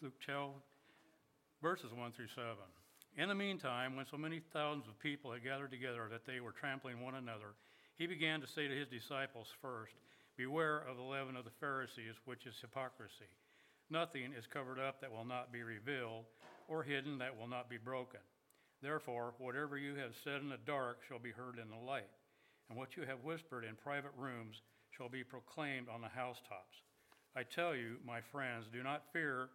Luke 12, verses 1 through 7. In the meantime, when so many thousands of people had gathered together that they were trampling one another, he began to say to his disciples first, Beware of the leaven of the Pharisees, which is hypocrisy. Nothing is covered up that will not be revealed, or hidden that will not be broken. Therefore, whatever you have said in the dark shall be heard in the light, and what you have whispered in private rooms shall be proclaimed on the housetops. I tell you, my friends, do not fear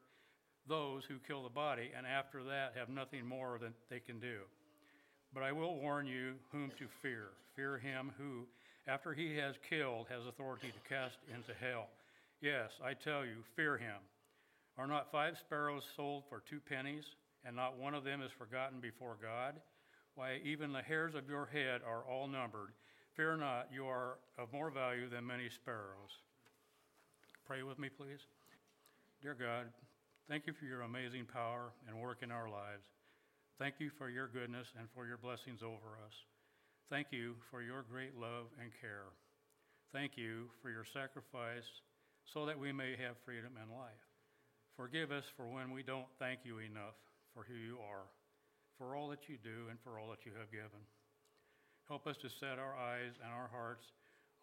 those who kill the body, and after that have nothing more than they can do. But I will warn you whom to fear. Fear him who, after he has killed, has authority to cast into hell. Yes, I tell you, fear him. Are not five sparrows sold for two pennies, and not one of them is forgotten before God? Why, even the hairs of your head are all numbered. Fear not, you are of more value than many sparrows. Pray with me, please. Dear God, thank you for your amazing power and work in our lives. Thank you for your goodness and for your blessings over us. Thank you for your great love and care. Thank you for your sacrifice so that we may have freedom and life. Forgive us for when we don't thank you enough for who you are, for all that you do, and for all that you have given. Help us to set our eyes and our hearts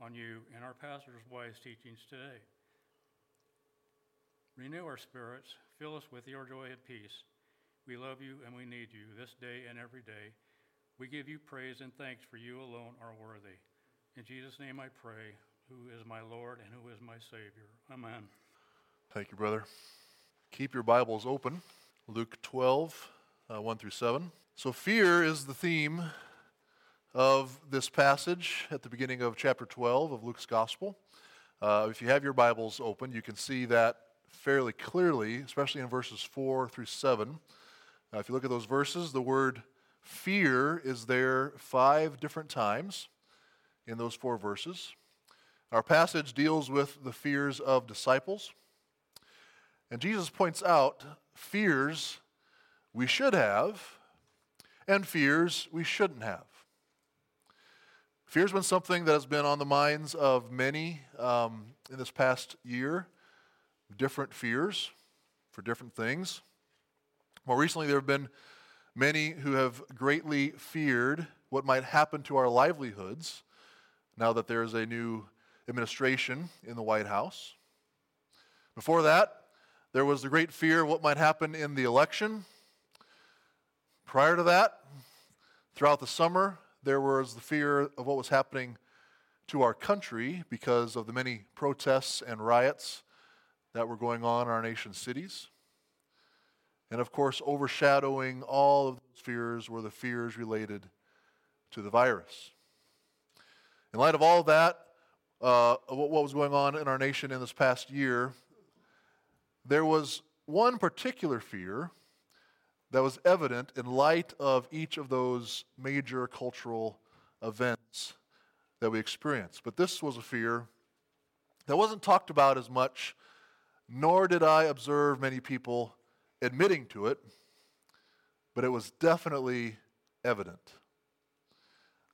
on you and our pastor's wise teachings today. Renew our spirits, fill us with your joy and peace. We love you and we need you this day and every day. We give you praise and thanks for you alone are worthy. In Jesus' name I pray, who is my Lord and who is my Savior. Amen. Thank you, brother. Keep your Bibles open. Luke 12, uh, 1 through 7. So, fear is the theme of this passage at the beginning of chapter 12 of Luke's Gospel. Uh, if you have your Bibles open, you can see that fairly clearly, especially in verses 4 through 7. Uh, if you look at those verses, the word fear is there five different times in those four verses. Our passage deals with the fears of disciples. And Jesus points out fears we should have and fears we shouldn't have. Fear has been something that has been on the minds of many um, in this past year, different fears for different things. More recently, there have been many who have greatly feared what might happen to our livelihoods now that there is a new administration in the White House. Before that, there was the great fear of what might happen in the election. Prior to that, throughout the summer, there was the fear of what was happening to our country because of the many protests and riots that were going on in our nation's cities. And of course, overshadowing all of those fears were the fears related to the virus. In light of all that, uh, what was going on in our nation in this past year, there was one particular fear that was evident in light of each of those major cultural events that we experienced. But this was a fear that wasn't talked about as much, nor did I observe many people admitting to it, but it was definitely evident.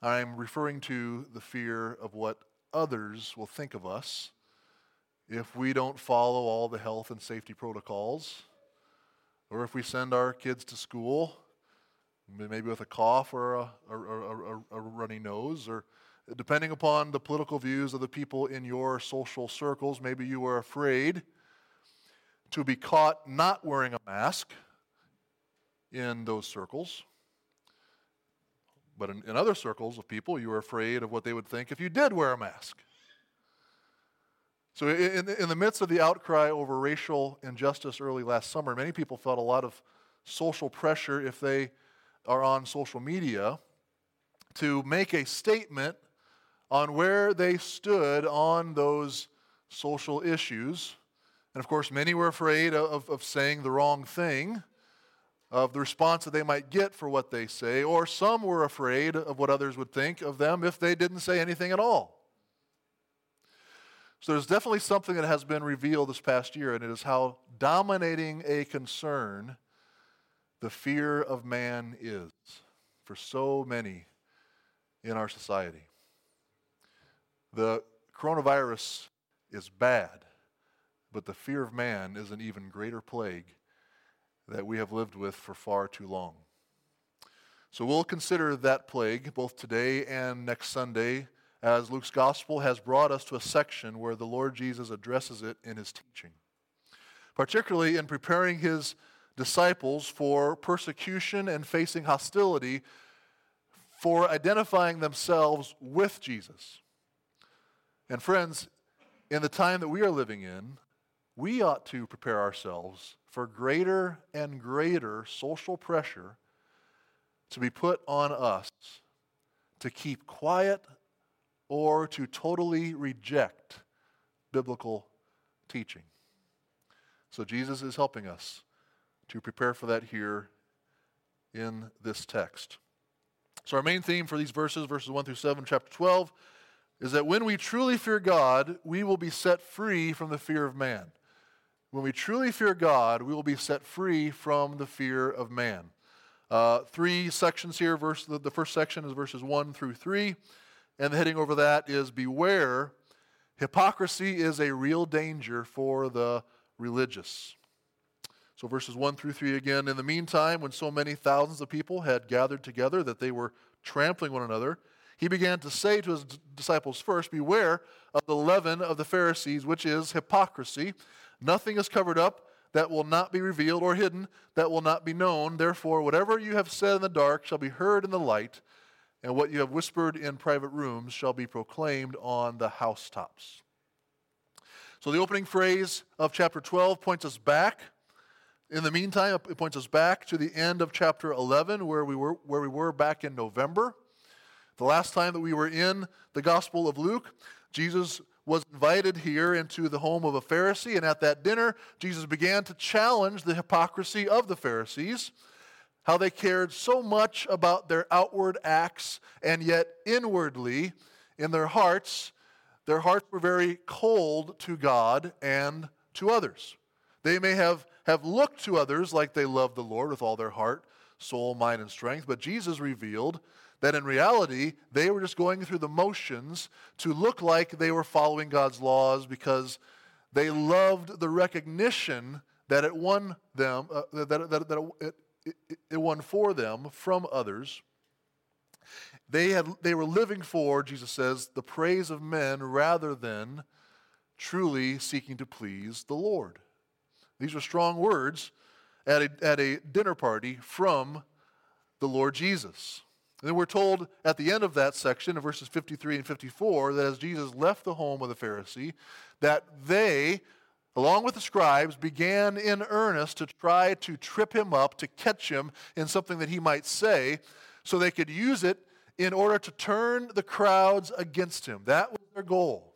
I'm referring to the fear of what others will think of us if we don't follow all the health and safety protocols, or if we send our kids to school, maybe with a cough or a, a runny nose, or depending upon the political views of the people in your social circles, maybe you are afraid to be caught not wearing a mask in those circles. But in, in other circles of people, you were afraid of what they would think if you did wear a mask. So, in, in the midst of the outcry over racial injustice early last summer, many people felt a lot of social pressure if they are on social media to make a statement on where they stood on those social issues. And of course, many were afraid of, of saying the wrong thing, of the response that they might get for what they say, or some were afraid of what others would think of them if they didn't say anything at all. So there's definitely something that has been revealed this past year, and it is how dominating a concern the fear of man is for so many in our society. The coronavirus is bad, but the fear of man is an even greater plague that we have lived with for far too long. So we'll consider that plague both today and next Sunday as Luke's gospel has brought us to a section where the Lord Jesus addresses it in his teaching, particularly in preparing his disciples for persecution and facing hostility for identifying themselves with Jesus. And friends, in the time that we are living in, we ought to prepare ourselves for greater and greater social pressure to be put on us to keep quiet or to totally reject biblical teaching. So Jesus is helping us to prepare for that here in this text. So, our main theme for these verses, verses 1 through 7, chapter 12, is that when we truly fear God, we will be set free from the fear of man. When we truly fear God, we will be set free from the fear of man. Uh, three sections here. Verse, the, the first section is verses 1 through 3. And the heading over that is Beware, hypocrisy is a real danger for the religious. So, verses 1 through 3 again. In the meantime, when so many thousands of people had gathered together that they were trampling one another, he began to say to his disciples first, Beware of the leaven of the Pharisees, which is hypocrisy. Nothing is covered up that will not be revealed, or hidden that will not be known. Therefore, whatever you have said in the dark shall be heard in the light, and what you have whispered in private rooms shall be proclaimed on the housetops. So, the opening phrase of chapter 12 points us back. In the meantime, it points us back to the end of chapter 11, where we were, where we were back in November. The last time that we were in the Gospel of Luke, Jesus was invited here into the home of a Pharisee, and at that dinner, Jesus began to challenge the hypocrisy of the Pharisees, how they cared so much about their outward acts, and yet inwardly, in their hearts, their hearts were very cold to God and to others. They may have, have looked to others like they loved the Lord with all their heart, soul, mind, and strength, but Jesus revealed that in reality, they were just going through the motions to look like they were following God's laws because they loved the recognition that it won them, uh, that, that, that it, it, it won for them from others. They, had, they were living for, Jesus says, the praise of men rather than truly seeking to please the Lord. These are strong words at a, at a dinner party from the Lord Jesus. And then we're told at the end of that section, in verses 53 and 54, that as Jesus left the home of the Pharisee, that they, along with the scribes, began in earnest to try to trip him up, to catch him in something that he might say, so they could use it in order to turn the crowds against him. That was their goal,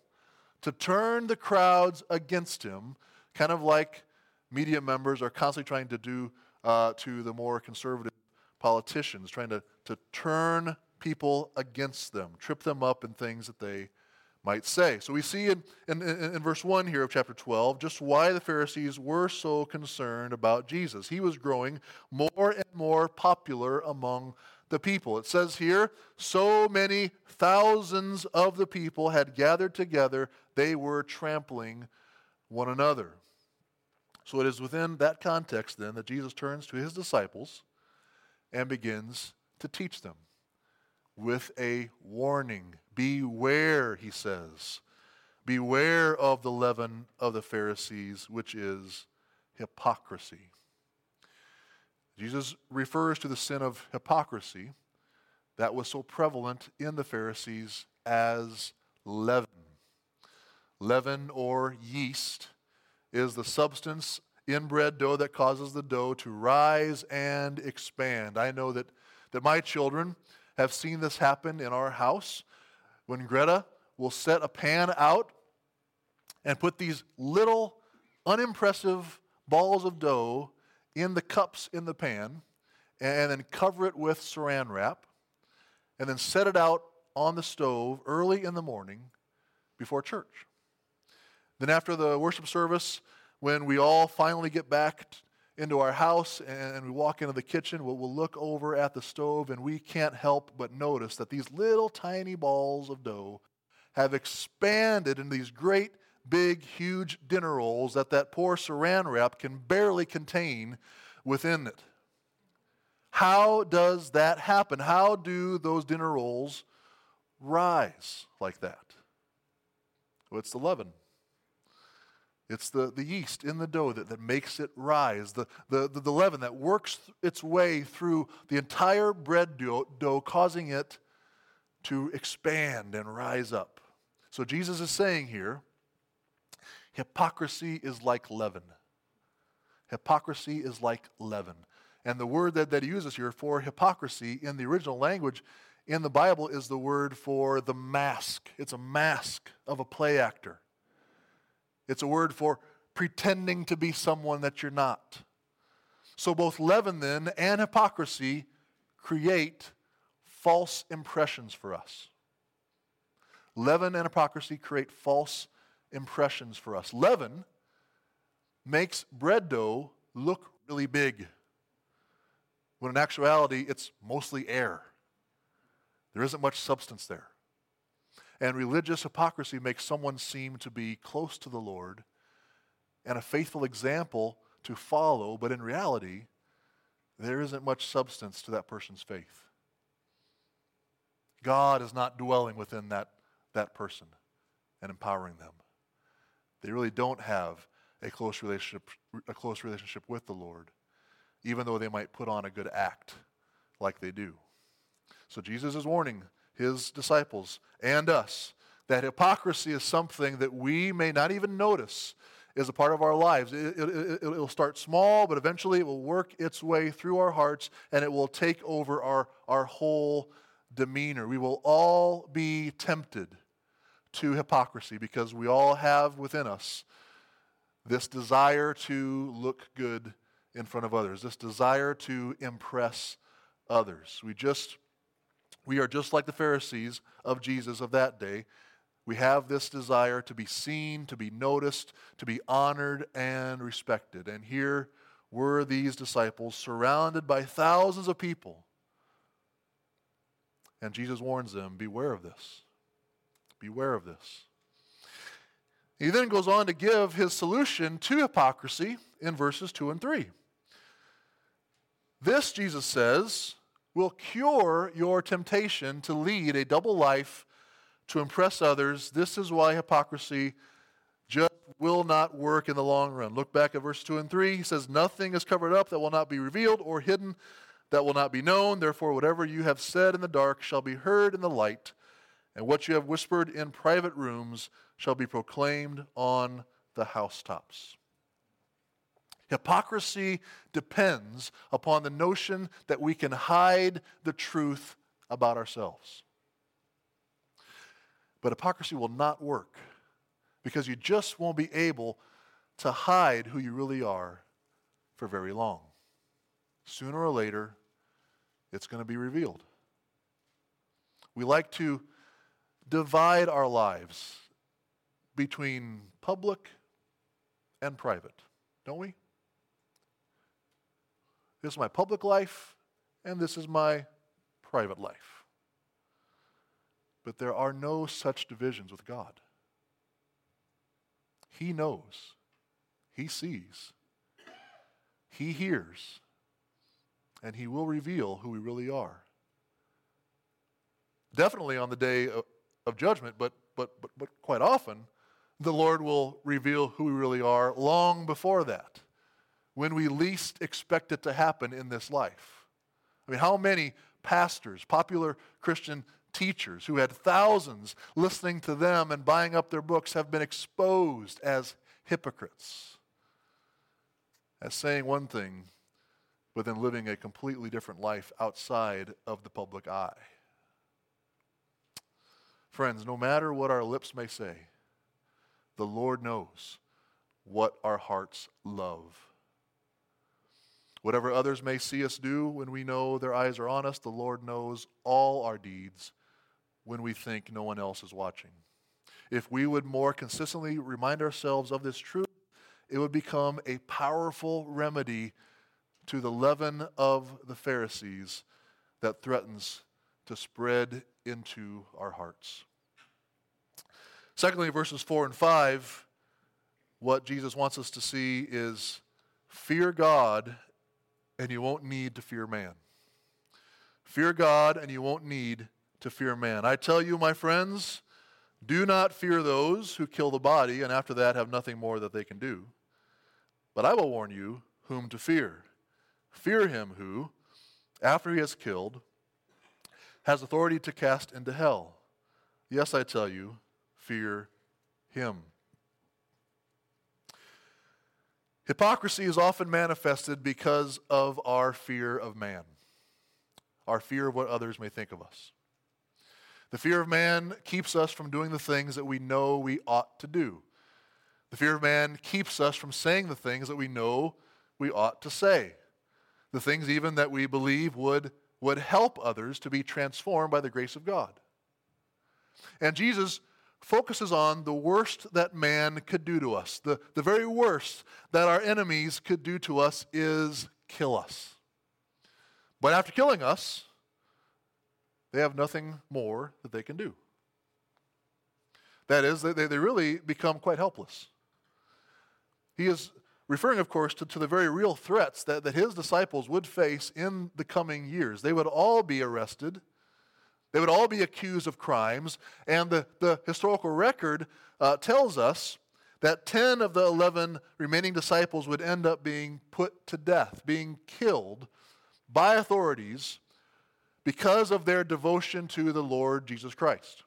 to turn the crowds against him, kind of like media members are constantly trying to do uh, to the more conservative politicians, trying to, to turn people against them, trip them up in things that they might say. So we see in, in, in, verse 1 here of chapter 12 just why the Pharisees were so concerned about Jesus. He was growing more and more popular among the people. It says here, so many thousands of the people had gathered together, they were trampling one another. So it is within that context then that Jesus turns to his disciples and begins to teach them with a warning. Beware, he says. Beware of the leaven of the Pharisees, which is hypocrisy. Jesus refers to the sin of hypocrisy that was so prevalent in the Pharisees as leaven. Leaven or yeast is the substance inbred dough that causes the dough to rise and expand. I know that, that my children have seen this happen in our house when Greta will set a pan out and put these little unimpressive balls of dough in the cups in the pan and then cover it with saran wrap and then set it out on the stove early in the morning before church. Then after the worship service, when we all finally get back into our house and we walk into the kitchen, we'll, we'll look over at the stove and we can't help but notice that these little tiny balls of dough have expanded into these great, big, huge dinner rolls that that poor saran wrap can barely contain within it. How does that happen? How do those dinner rolls rise like that? Well, it's the leaven. It's the, the yeast in the dough that, that makes it rise, the, the, the, the leaven that works its way through the entire bread dough, dough, causing it to expand and rise up. So Jesus is saying here hypocrisy is like leaven. Hypocrisy is like leaven. And the word that, that he uses here for hypocrisy in the original language in the Bible is the word for the mask. It's a mask of a play actor. It's a word for pretending to be someone that you're not. So both leaven then and hypocrisy create false impressions for us. Leaven and hypocrisy create false impressions for us. Leaven makes bread dough look really big, when in actuality, it's mostly air. There isn't much substance there. And religious hypocrisy makes someone seem to be close to the Lord and a faithful example to follow, but in reality, there isn't much substance to that person's faith. God is not dwelling within that, that person and empowering them. They really don't have a close relationship, a close relationship with the Lord, even though they might put on a good act like they do. So Jesus is warning his disciples and us that hypocrisy is something that we may not even notice is a part of our lives. It, it, will it, start small, but eventually it will work its way through our hearts and it will take over our, our whole demeanor. We will all be tempted to hypocrisy because we all have within us this desire to look good in front of others, this desire to impress others. We just we are just like the Pharisees of Jesus of that day. We have this desire to be seen, to be noticed, to be honored and respected. And here were these disciples surrounded by thousands of people. And Jesus warns them beware of this. Beware of this. He then goes on to give his solution to hypocrisy in verses 2 and 3. This, Jesus says, will cure your temptation to lead a double life to impress others. This is why hypocrisy just will not work in the long run. Look back at verse 2 and 3. He says, Nothing is covered up that will not be revealed or hidden that will not be known. Therefore, whatever you have said in the dark shall be heard in the light, and what you have whispered in private rooms shall be proclaimed on the housetops. Hypocrisy depends upon the notion that we can hide the truth about ourselves. But hypocrisy will not work because you just won't be able to hide who you really are for very long. Sooner or later, it's going to be revealed. We like to divide our lives between public and private, don't we? This is my public life, and this is my private life. But there are no such divisions with God. He knows, He sees, He hears, and He will reveal who we really are. Definitely on the day of, judgment, but, but, but, but quite often, the Lord will reveal who we really are long before that when we least expect it to happen in this life. I mean, how many pastors, popular Christian teachers who had thousands listening to them and buying up their books have been exposed as hypocrites, as saying one thing, but then living a completely different life outside of the public eye. Friends, no matter what our lips may say, the Lord knows what our hearts love. Whatever others may see us do when we know their eyes are on us, the Lord knows all our deeds when we think no one else is watching. If we would more consistently remind ourselves of this truth, it would become a powerful remedy to the leaven of the Pharisees that threatens to spread into our hearts. Secondly, verses 4 and 5, what Jesus wants us to see is fear God and you won't need to fear man. Fear God, and you won't need to fear man. I tell you, my friends, do not fear those who kill the body, and after that have nothing more that they can do. But I will warn you whom to fear. Fear him who, after he has killed, has authority to cast into hell. Yes, I tell you, fear him. Hypocrisy is often manifested because of our fear of man, our fear of what others may think of us. The fear of man keeps us from doing the things that we know we ought to do. The fear of man keeps us from saying the things that we know we ought to say. The things even that we believe would, would help others to be transformed by the grace of God. And Jesus focuses on the worst that man could do to us. The, the very worst that our enemies could do to us is kill us. But after killing us, they have nothing more that they can do. That is, they, they really become quite helpless. He is referring, of course, to, to the very real threats that, that his disciples would face in the coming years. They would all be arrested they would all be accused of crimes, and the, the historical record uh, tells us that 10 of the 11 remaining disciples would end up being put to death, being killed by authorities because of their devotion to the Lord Jesus Christ.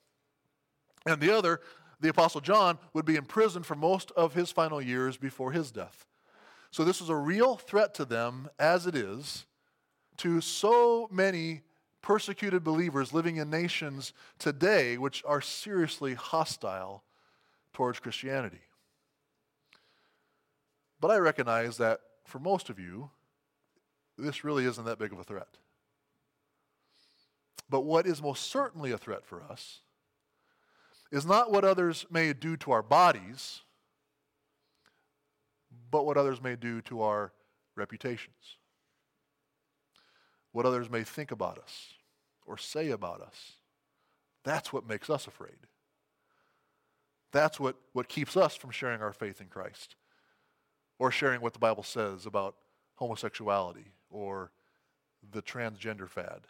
And the other, the Apostle John, would be imprisoned for most of his final years before his death. So this was a real threat to them, as it is to so many persecuted believers living in nations today which are seriously hostile towards Christianity. But I recognize that for most of you, this really isn't that big of a threat. But what is most certainly a threat for us is not what others may do to our bodies, but what others may do to our reputations what others may think about us or say about us. That's what makes us afraid. That's what, what keeps us from sharing our faith in Christ or sharing what the Bible says about homosexuality or the transgender fad.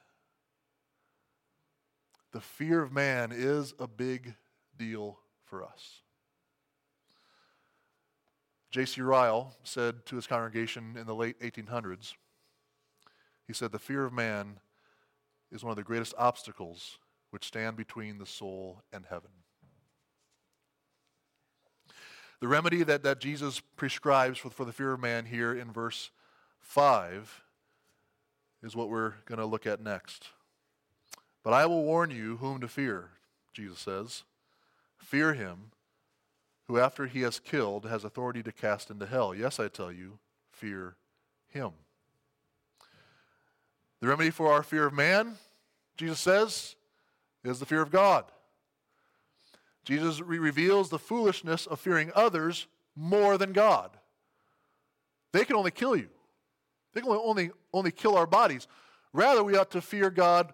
The fear of man is a big deal for us. J.C. Ryle said to his congregation in the late 1800s he said, The fear of man is one of the greatest obstacles which stand between the soul and heaven. The remedy that, that Jesus prescribes for, for the fear of man here in verse 5 is what we're going to look at next. But I will warn you whom to fear, Jesus says. Fear him who, after he has killed, has authority to cast into hell. Yes, I tell you, fear him. The remedy for our fear of man, Jesus says, is the fear of God. Jesus re- reveals the foolishness of fearing others more than God. They can only kill you. They can only, only kill our bodies. Rather, we ought to fear God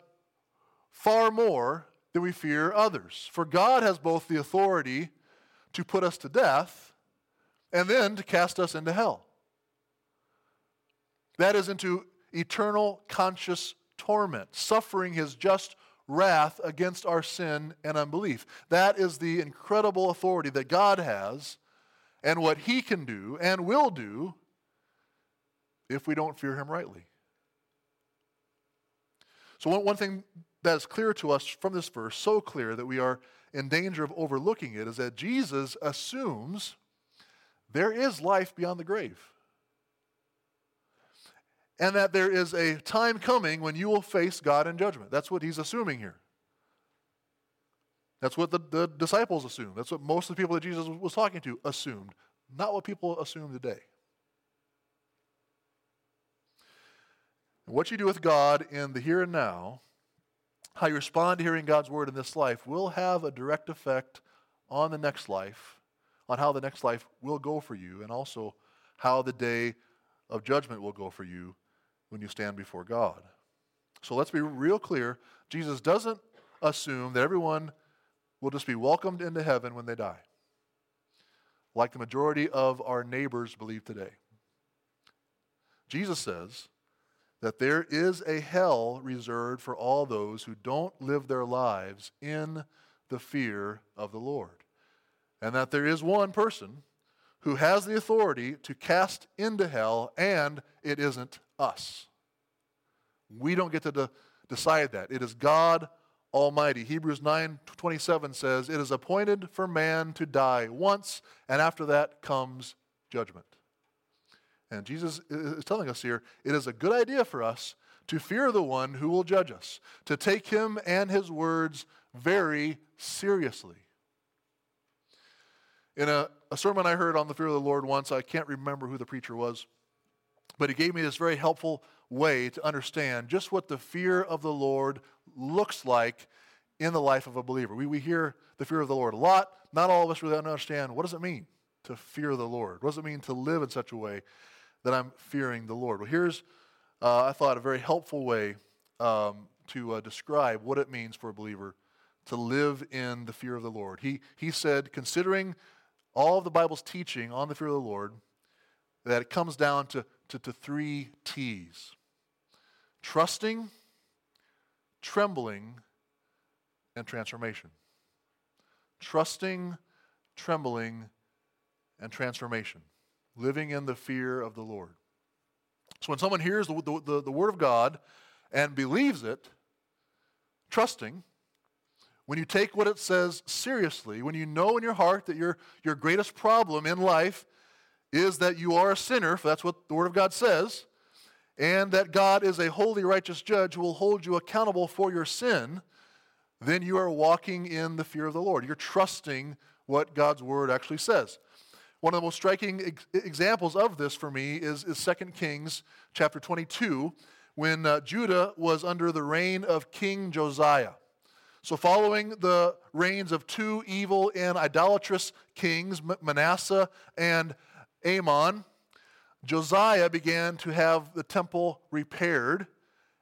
far more than we fear others. For God has both the authority to put us to death and then to cast us into hell. That is into eternal conscious torment, suffering his just wrath against our sin and unbelief. That is the incredible authority that God has and what he can do and will do if we don't fear him rightly. So, one, one thing that is clear to us from this verse, so clear that we are in danger of overlooking it, is that Jesus assumes there is life beyond the grave and that there is a time coming when you will face God in judgment. That's what he's assuming here. That's what the, the disciples assumed. That's what most of the people that Jesus was talking to assumed, not what people assume today. what you do with God in the here and now, how you respond to hearing God's word in this life, will have a direct effect on the next life, on how the next life will go for you, and also how the day of judgment will go for you when you stand before God. So let's be real clear. Jesus doesn't assume that everyone will just be welcomed into heaven when they die, like the majority of our neighbors believe today. Jesus says that there is a hell reserved for all those who don't live their lives in the fear of the Lord. And that there is one person who has the authority to cast into hell, and it isn't us. We don't get to de- decide that. It is God Almighty. Hebrews 9:27 says, "It is appointed for man to die once, and after that comes judgment." And Jesus is telling us here, it is a good idea for us to fear the one who will judge us, to take him and his words very seriously. In a, a sermon I heard on the fear of the Lord once, I can't remember who the preacher was, but he gave me this very helpful way to understand just what the fear of the Lord looks like in the life of a believer. We, we hear the fear of the Lord a lot. Not all of us really understand what does it mean to fear the Lord? What does it mean to live in such a way that I'm fearing the Lord? Well, here's, uh, I thought, a very helpful way um, to uh, describe what it means for a believer to live in the fear of the Lord. He, he said, considering all of the Bible's teaching on the fear of the Lord, that it comes down to, to, to three T's trusting, trembling, and transformation. Trusting, trembling, and transformation. Living in the fear of the Lord. So when someone hears the, the, the, the Word of God and believes it, trusting, when you take what it says seriously, when you know in your heart that your, your greatest problem in life is that you are a sinner, for that's what the Word of God says, and that God is a holy, righteous judge who will hold you accountable for your sin, then you are walking in the fear of the Lord. You're trusting what God's Word actually says. One of the most striking ex- examples of this for me is, is 2 Kings chapter 22, when uh, Judah was under the reign of King Josiah. So, following the reigns of two evil and idolatrous kings, Manasseh and Amon, Josiah began to have the temple repaired.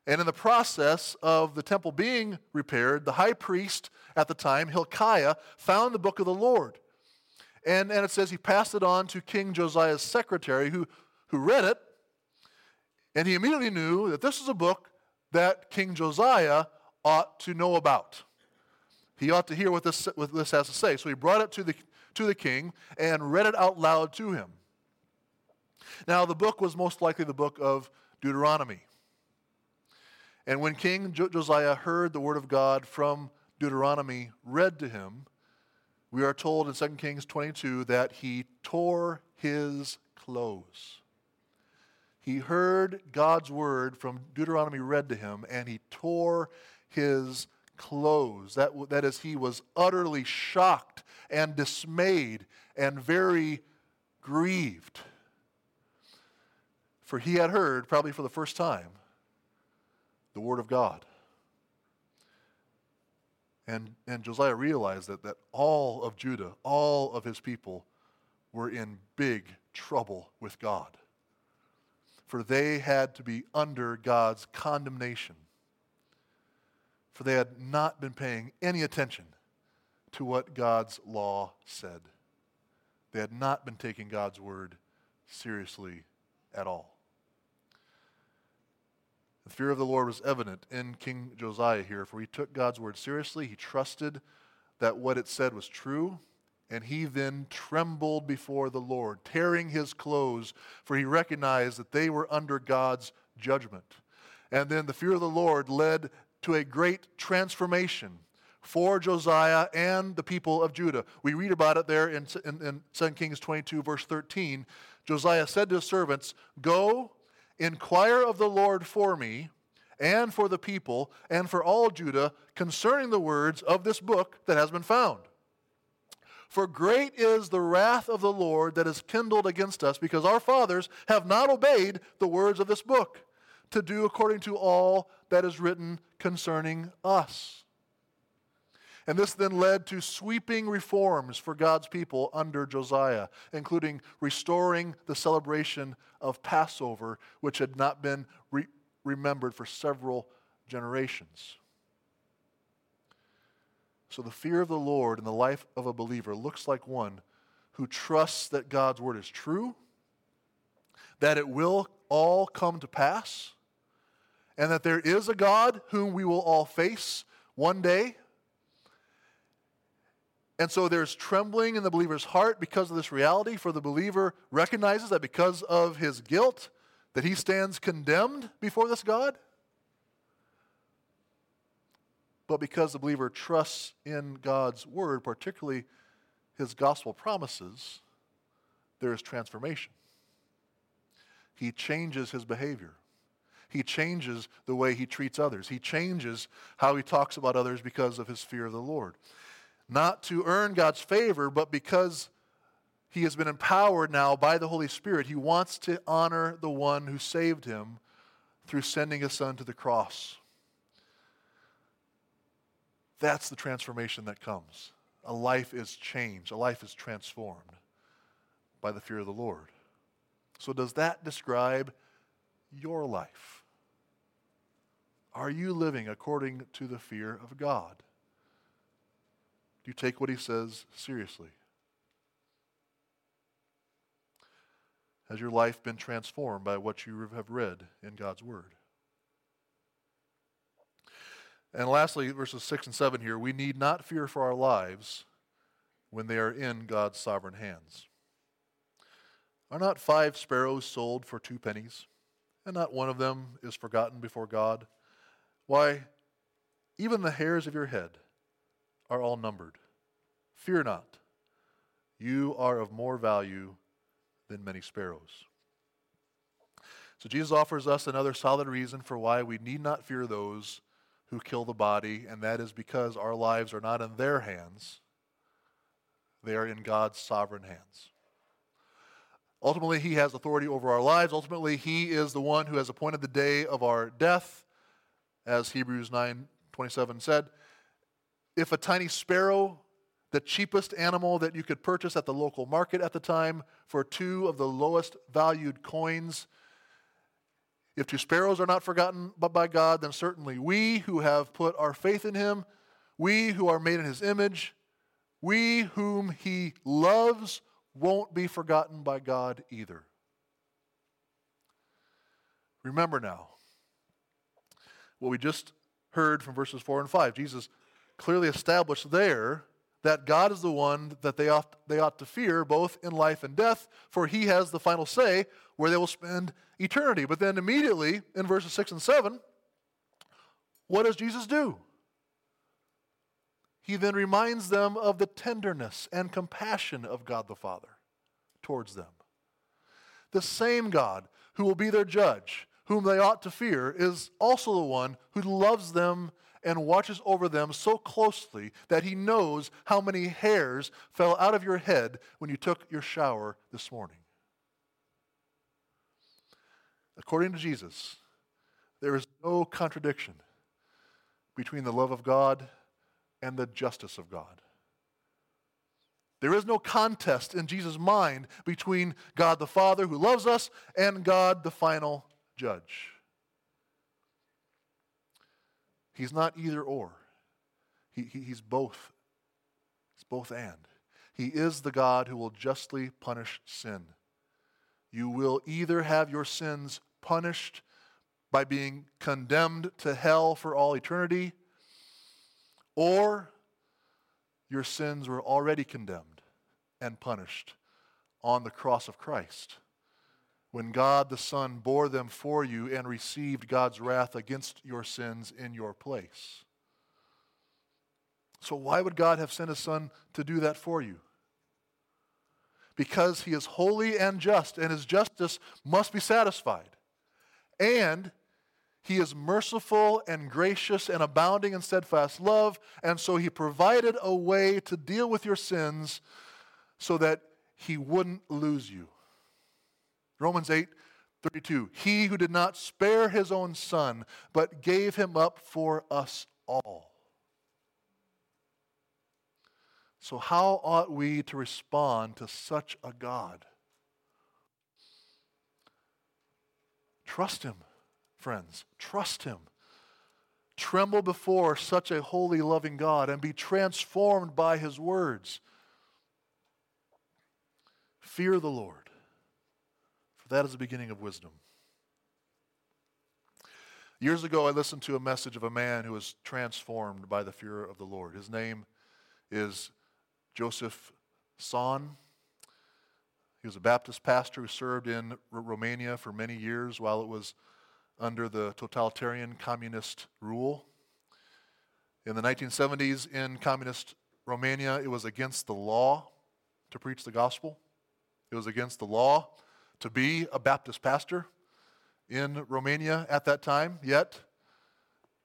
And in the process of the temple being repaired, the high priest at the time, Hilkiah, found the book of the Lord. And, and it says he passed it on to King Josiah's secretary, who, who read it. And he immediately knew that this was a book that King Josiah ought to know about. He ought to hear what this, what this has to say. So he brought it to the, to the king and read it out loud to him. Now, the book was most likely the book of Deuteronomy. And when King Josiah heard the word of God from Deuteronomy read to him, we are told in 2 Kings 22 that he tore his clothes. He heard God's word from Deuteronomy read to him, and he tore his clothes. That, that is, he was utterly shocked and dismayed and very grieved. For he had heard, probably for the first time, the word of God. And, and Josiah realized that, that all of Judah, all of his people, were in big trouble with God. For they had to be under God's condemnation. For they had not been paying any attention to what God's law said. They had not been taking God's word seriously at all. The fear of the Lord was evident in King Josiah here, for he took God's word seriously. He trusted that what it said was true, and he then trembled before the Lord, tearing his clothes, for he recognized that they were under God's judgment. And then the fear of the Lord led to a great transformation for Josiah and the people of Judah. We read about it there in, in, in 2 Kings 22, verse 13. Josiah said to his servants, Go Inquire of the Lord for me and for the people and for all Judah concerning the words of this book that has been found. For great is the wrath of the Lord that is kindled against us, because our fathers have not obeyed the words of this book, to do according to all that is written concerning us. And this then led to sweeping reforms for God's people under Josiah, including restoring the celebration of Passover, which had not been re- remembered for several generations. So the fear of the Lord in the life of a believer looks like one who trusts that God's word is true, that it will all come to pass, and that there is a God whom we will all face one day. And so there's trembling in the believer's heart because of this reality, for the believer recognizes that because of his guilt, that he stands condemned before this God. But because the believer trusts in God's word, particularly his gospel promises, there is transformation. He changes his behavior. He changes the way he treats others. He changes how he talks about others because of his fear of the Lord. Not to earn God's favor, but because he has been empowered now by the Holy Spirit, he wants to honor the one who saved him through sending his son to the cross. That's the transformation that comes. A life is changed, a life is transformed by the fear of the Lord. So, does that describe your life? Are you living according to the fear of God? Do you take what he says seriously? Has your life been transformed by what you have read in God's Word? And lastly, verses 6 and 7 here we need not fear for our lives when they are in God's sovereign hands. Are not five sparrows sold for two pennies, and not one of them is forgotten before God? Why, even the hairs of your head are all numbered. Fear not, you are of more value than many sparrows. So Jesus offers us another solid reason for why we need not fear those who kill the body, and that is because our lives are not in their hands, they are in God's sovereign hands. Ultimately, He has authority over our lives. Ultimately, He is the one who has appointed the day of our death, as Hebrews 9 27 said. If a tiny sparrow, the cheapest animal that you could purchase at the local market at the time for two of the lowest valued coins, if two sparrows are not forgotten but by God, then certainly we who have put our faith in Him, we who are made in His image, we whom He loves, won't be forgotten by God either. Remember now what we just heard from verses 4 and 5. Jesus clearly established there that God is the one that they ought, they ought to fear, both in life and death, for he has the final say where they will spend eternity. But then immediately in verses 6 and 7, what does Jesus do? He then reminds them of the tenderness and compassion of God the Father towards them. The same God who will be their judge, whom they ought to fear, is also the one who loves them and watches over them so closely that he knows how many hairs fell out of your head when you took your shower this morning. According to Jesus, there is no contradiction between the love of God and the justice of God. There is no contest in Jesus' mind between God the Father who loves us and God the final judge. He's not either or. He, he, he's both. It's both and. He is the God who will justly punish sin. You will either have your sins punished by being condemned to hell for all eternity, or your sins were already condemned and punished on the cross of Christ. When God the Son bore them for you and received God's wrath against your sins in your place. So, why would God have sent His Son to do that for you? Because He is holy and just, and His justice must be satisfied. And he is merciful and gracious and abounding in steadfast love, and so he provided a way to deal with your sins so that he wouldn't lose you. Romans 8 32. He who did not spare his own son, but gave him up for us all. So, how ought we to respond to such a God? Trust him friends. Trust Him. Tremble before such a holy, loving God and be transformed by His words. Fear the Lord, for that is the beginning of wisdom. Years ago, I listened to a message of a man who was transformed by the fear of the Lord. His name is Joseph Tson. He was a Baptist pastor who served in Romania for many years while it was under the totalitarian communist rule. In the 1970s, in communist Romania, it was against the law to preach the gospel. It was against the law to be a Baptist pastor in Romania at that time, yet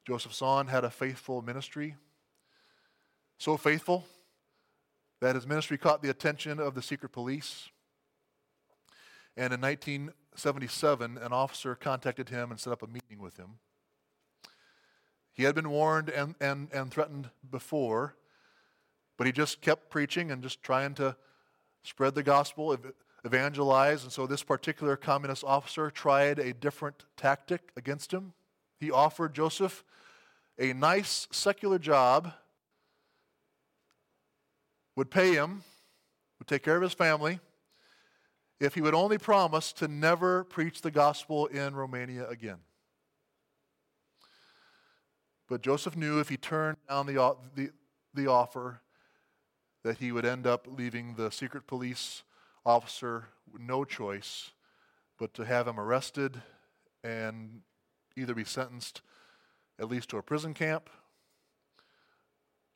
Joseph Tson had a faithful ministry. So faithful that his ministry caught the attention of the secret police. And in 1977, an officer contacted him and set up a meeting with him. He had been warned and, and, and threatened before, but he just kept preaching and just trying to spread the gospel, evangelize. And so this particular communist officer tried a different tactic against him. He offered Joseph a nice secular job, would pay him, would take care of his family, if he would only promise to never preach the gospel in Romania again. But Joseph knew if he turned down the, the, the offer, that he would end up leaving the secret police officer no choice but to have him arrested and either be sentenced at least to a prison camp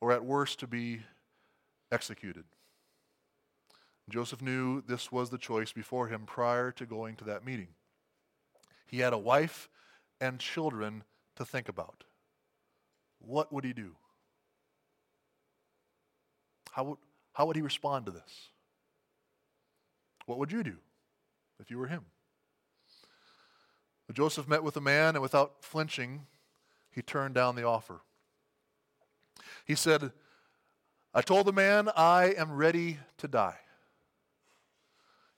or at worst to be executed. Joseph knew this was the choice before him prior to going to that meeting. He had a wife and children to think about. What would he do? How would, how would he respond to this? What would you do if you were him? Joseph met with the man, and without flinching, he turned down the offer. He said, I told the man, I am ready to die.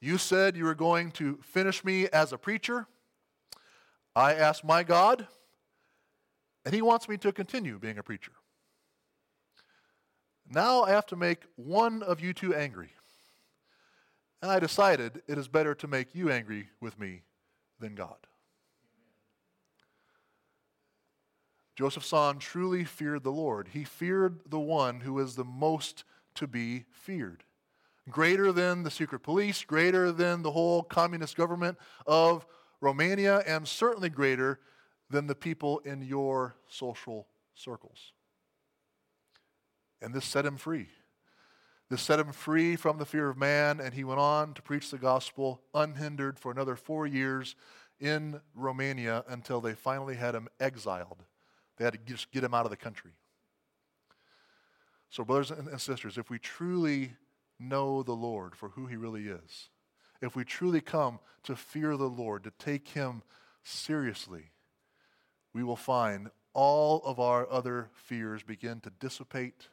You said you were going to finish me as a preacher. I asked my God, and he wants me to continue being a preacher. Now I have to make one of you two angry. And I decided it is better to make you angry with me than God. Joseph Tson truly feared the Lord. He feared the one who is the most to be feared. Greater than the secret police, greater than the whole communist government of Romania, and certainly greater than the people in your social circles. And this set him free. This set him free from the fear of man, and he went on to preach the gospel unhindered for another four years in Romania until they finally had him exiled. They had to just get him out of the country. So, brothers and sisters, if we truly know the Lord for who he really is, if we truly come to fear the Lord, to take him seriously, we will find all of our other fears begin to dissipate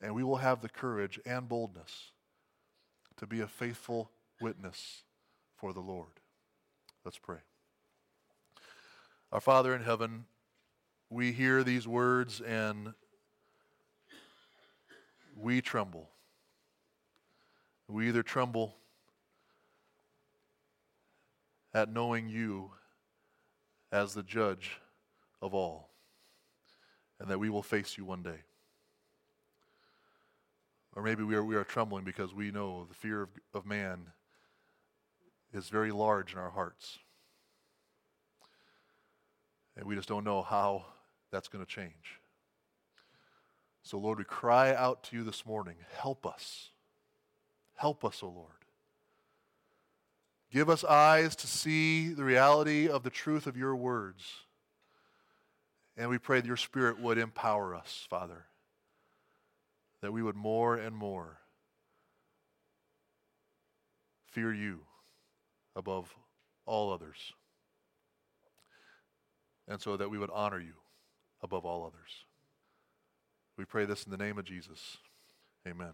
and we will have the courage and boldness to be a faithful witness for the Lord. Let's pray. Our Father in heaven, we hear these words and we tremble. We either tremble at knowing you as the judge of all, and that we will face you one day. Or maybe we are, we are trembling because we know the fear of, of man is very large in our hearts. And we just don't know how that's going to change. So, Lord, we cry out to you this morning help us. Help us, O oh Lord. Give us eyes to see the reality of the truth of your words. And we pray that your Spirit would empower us, Father that we would more and more fear you above all others. And so that we would honor you above all others. We pray this in the name of Jesus. Amen.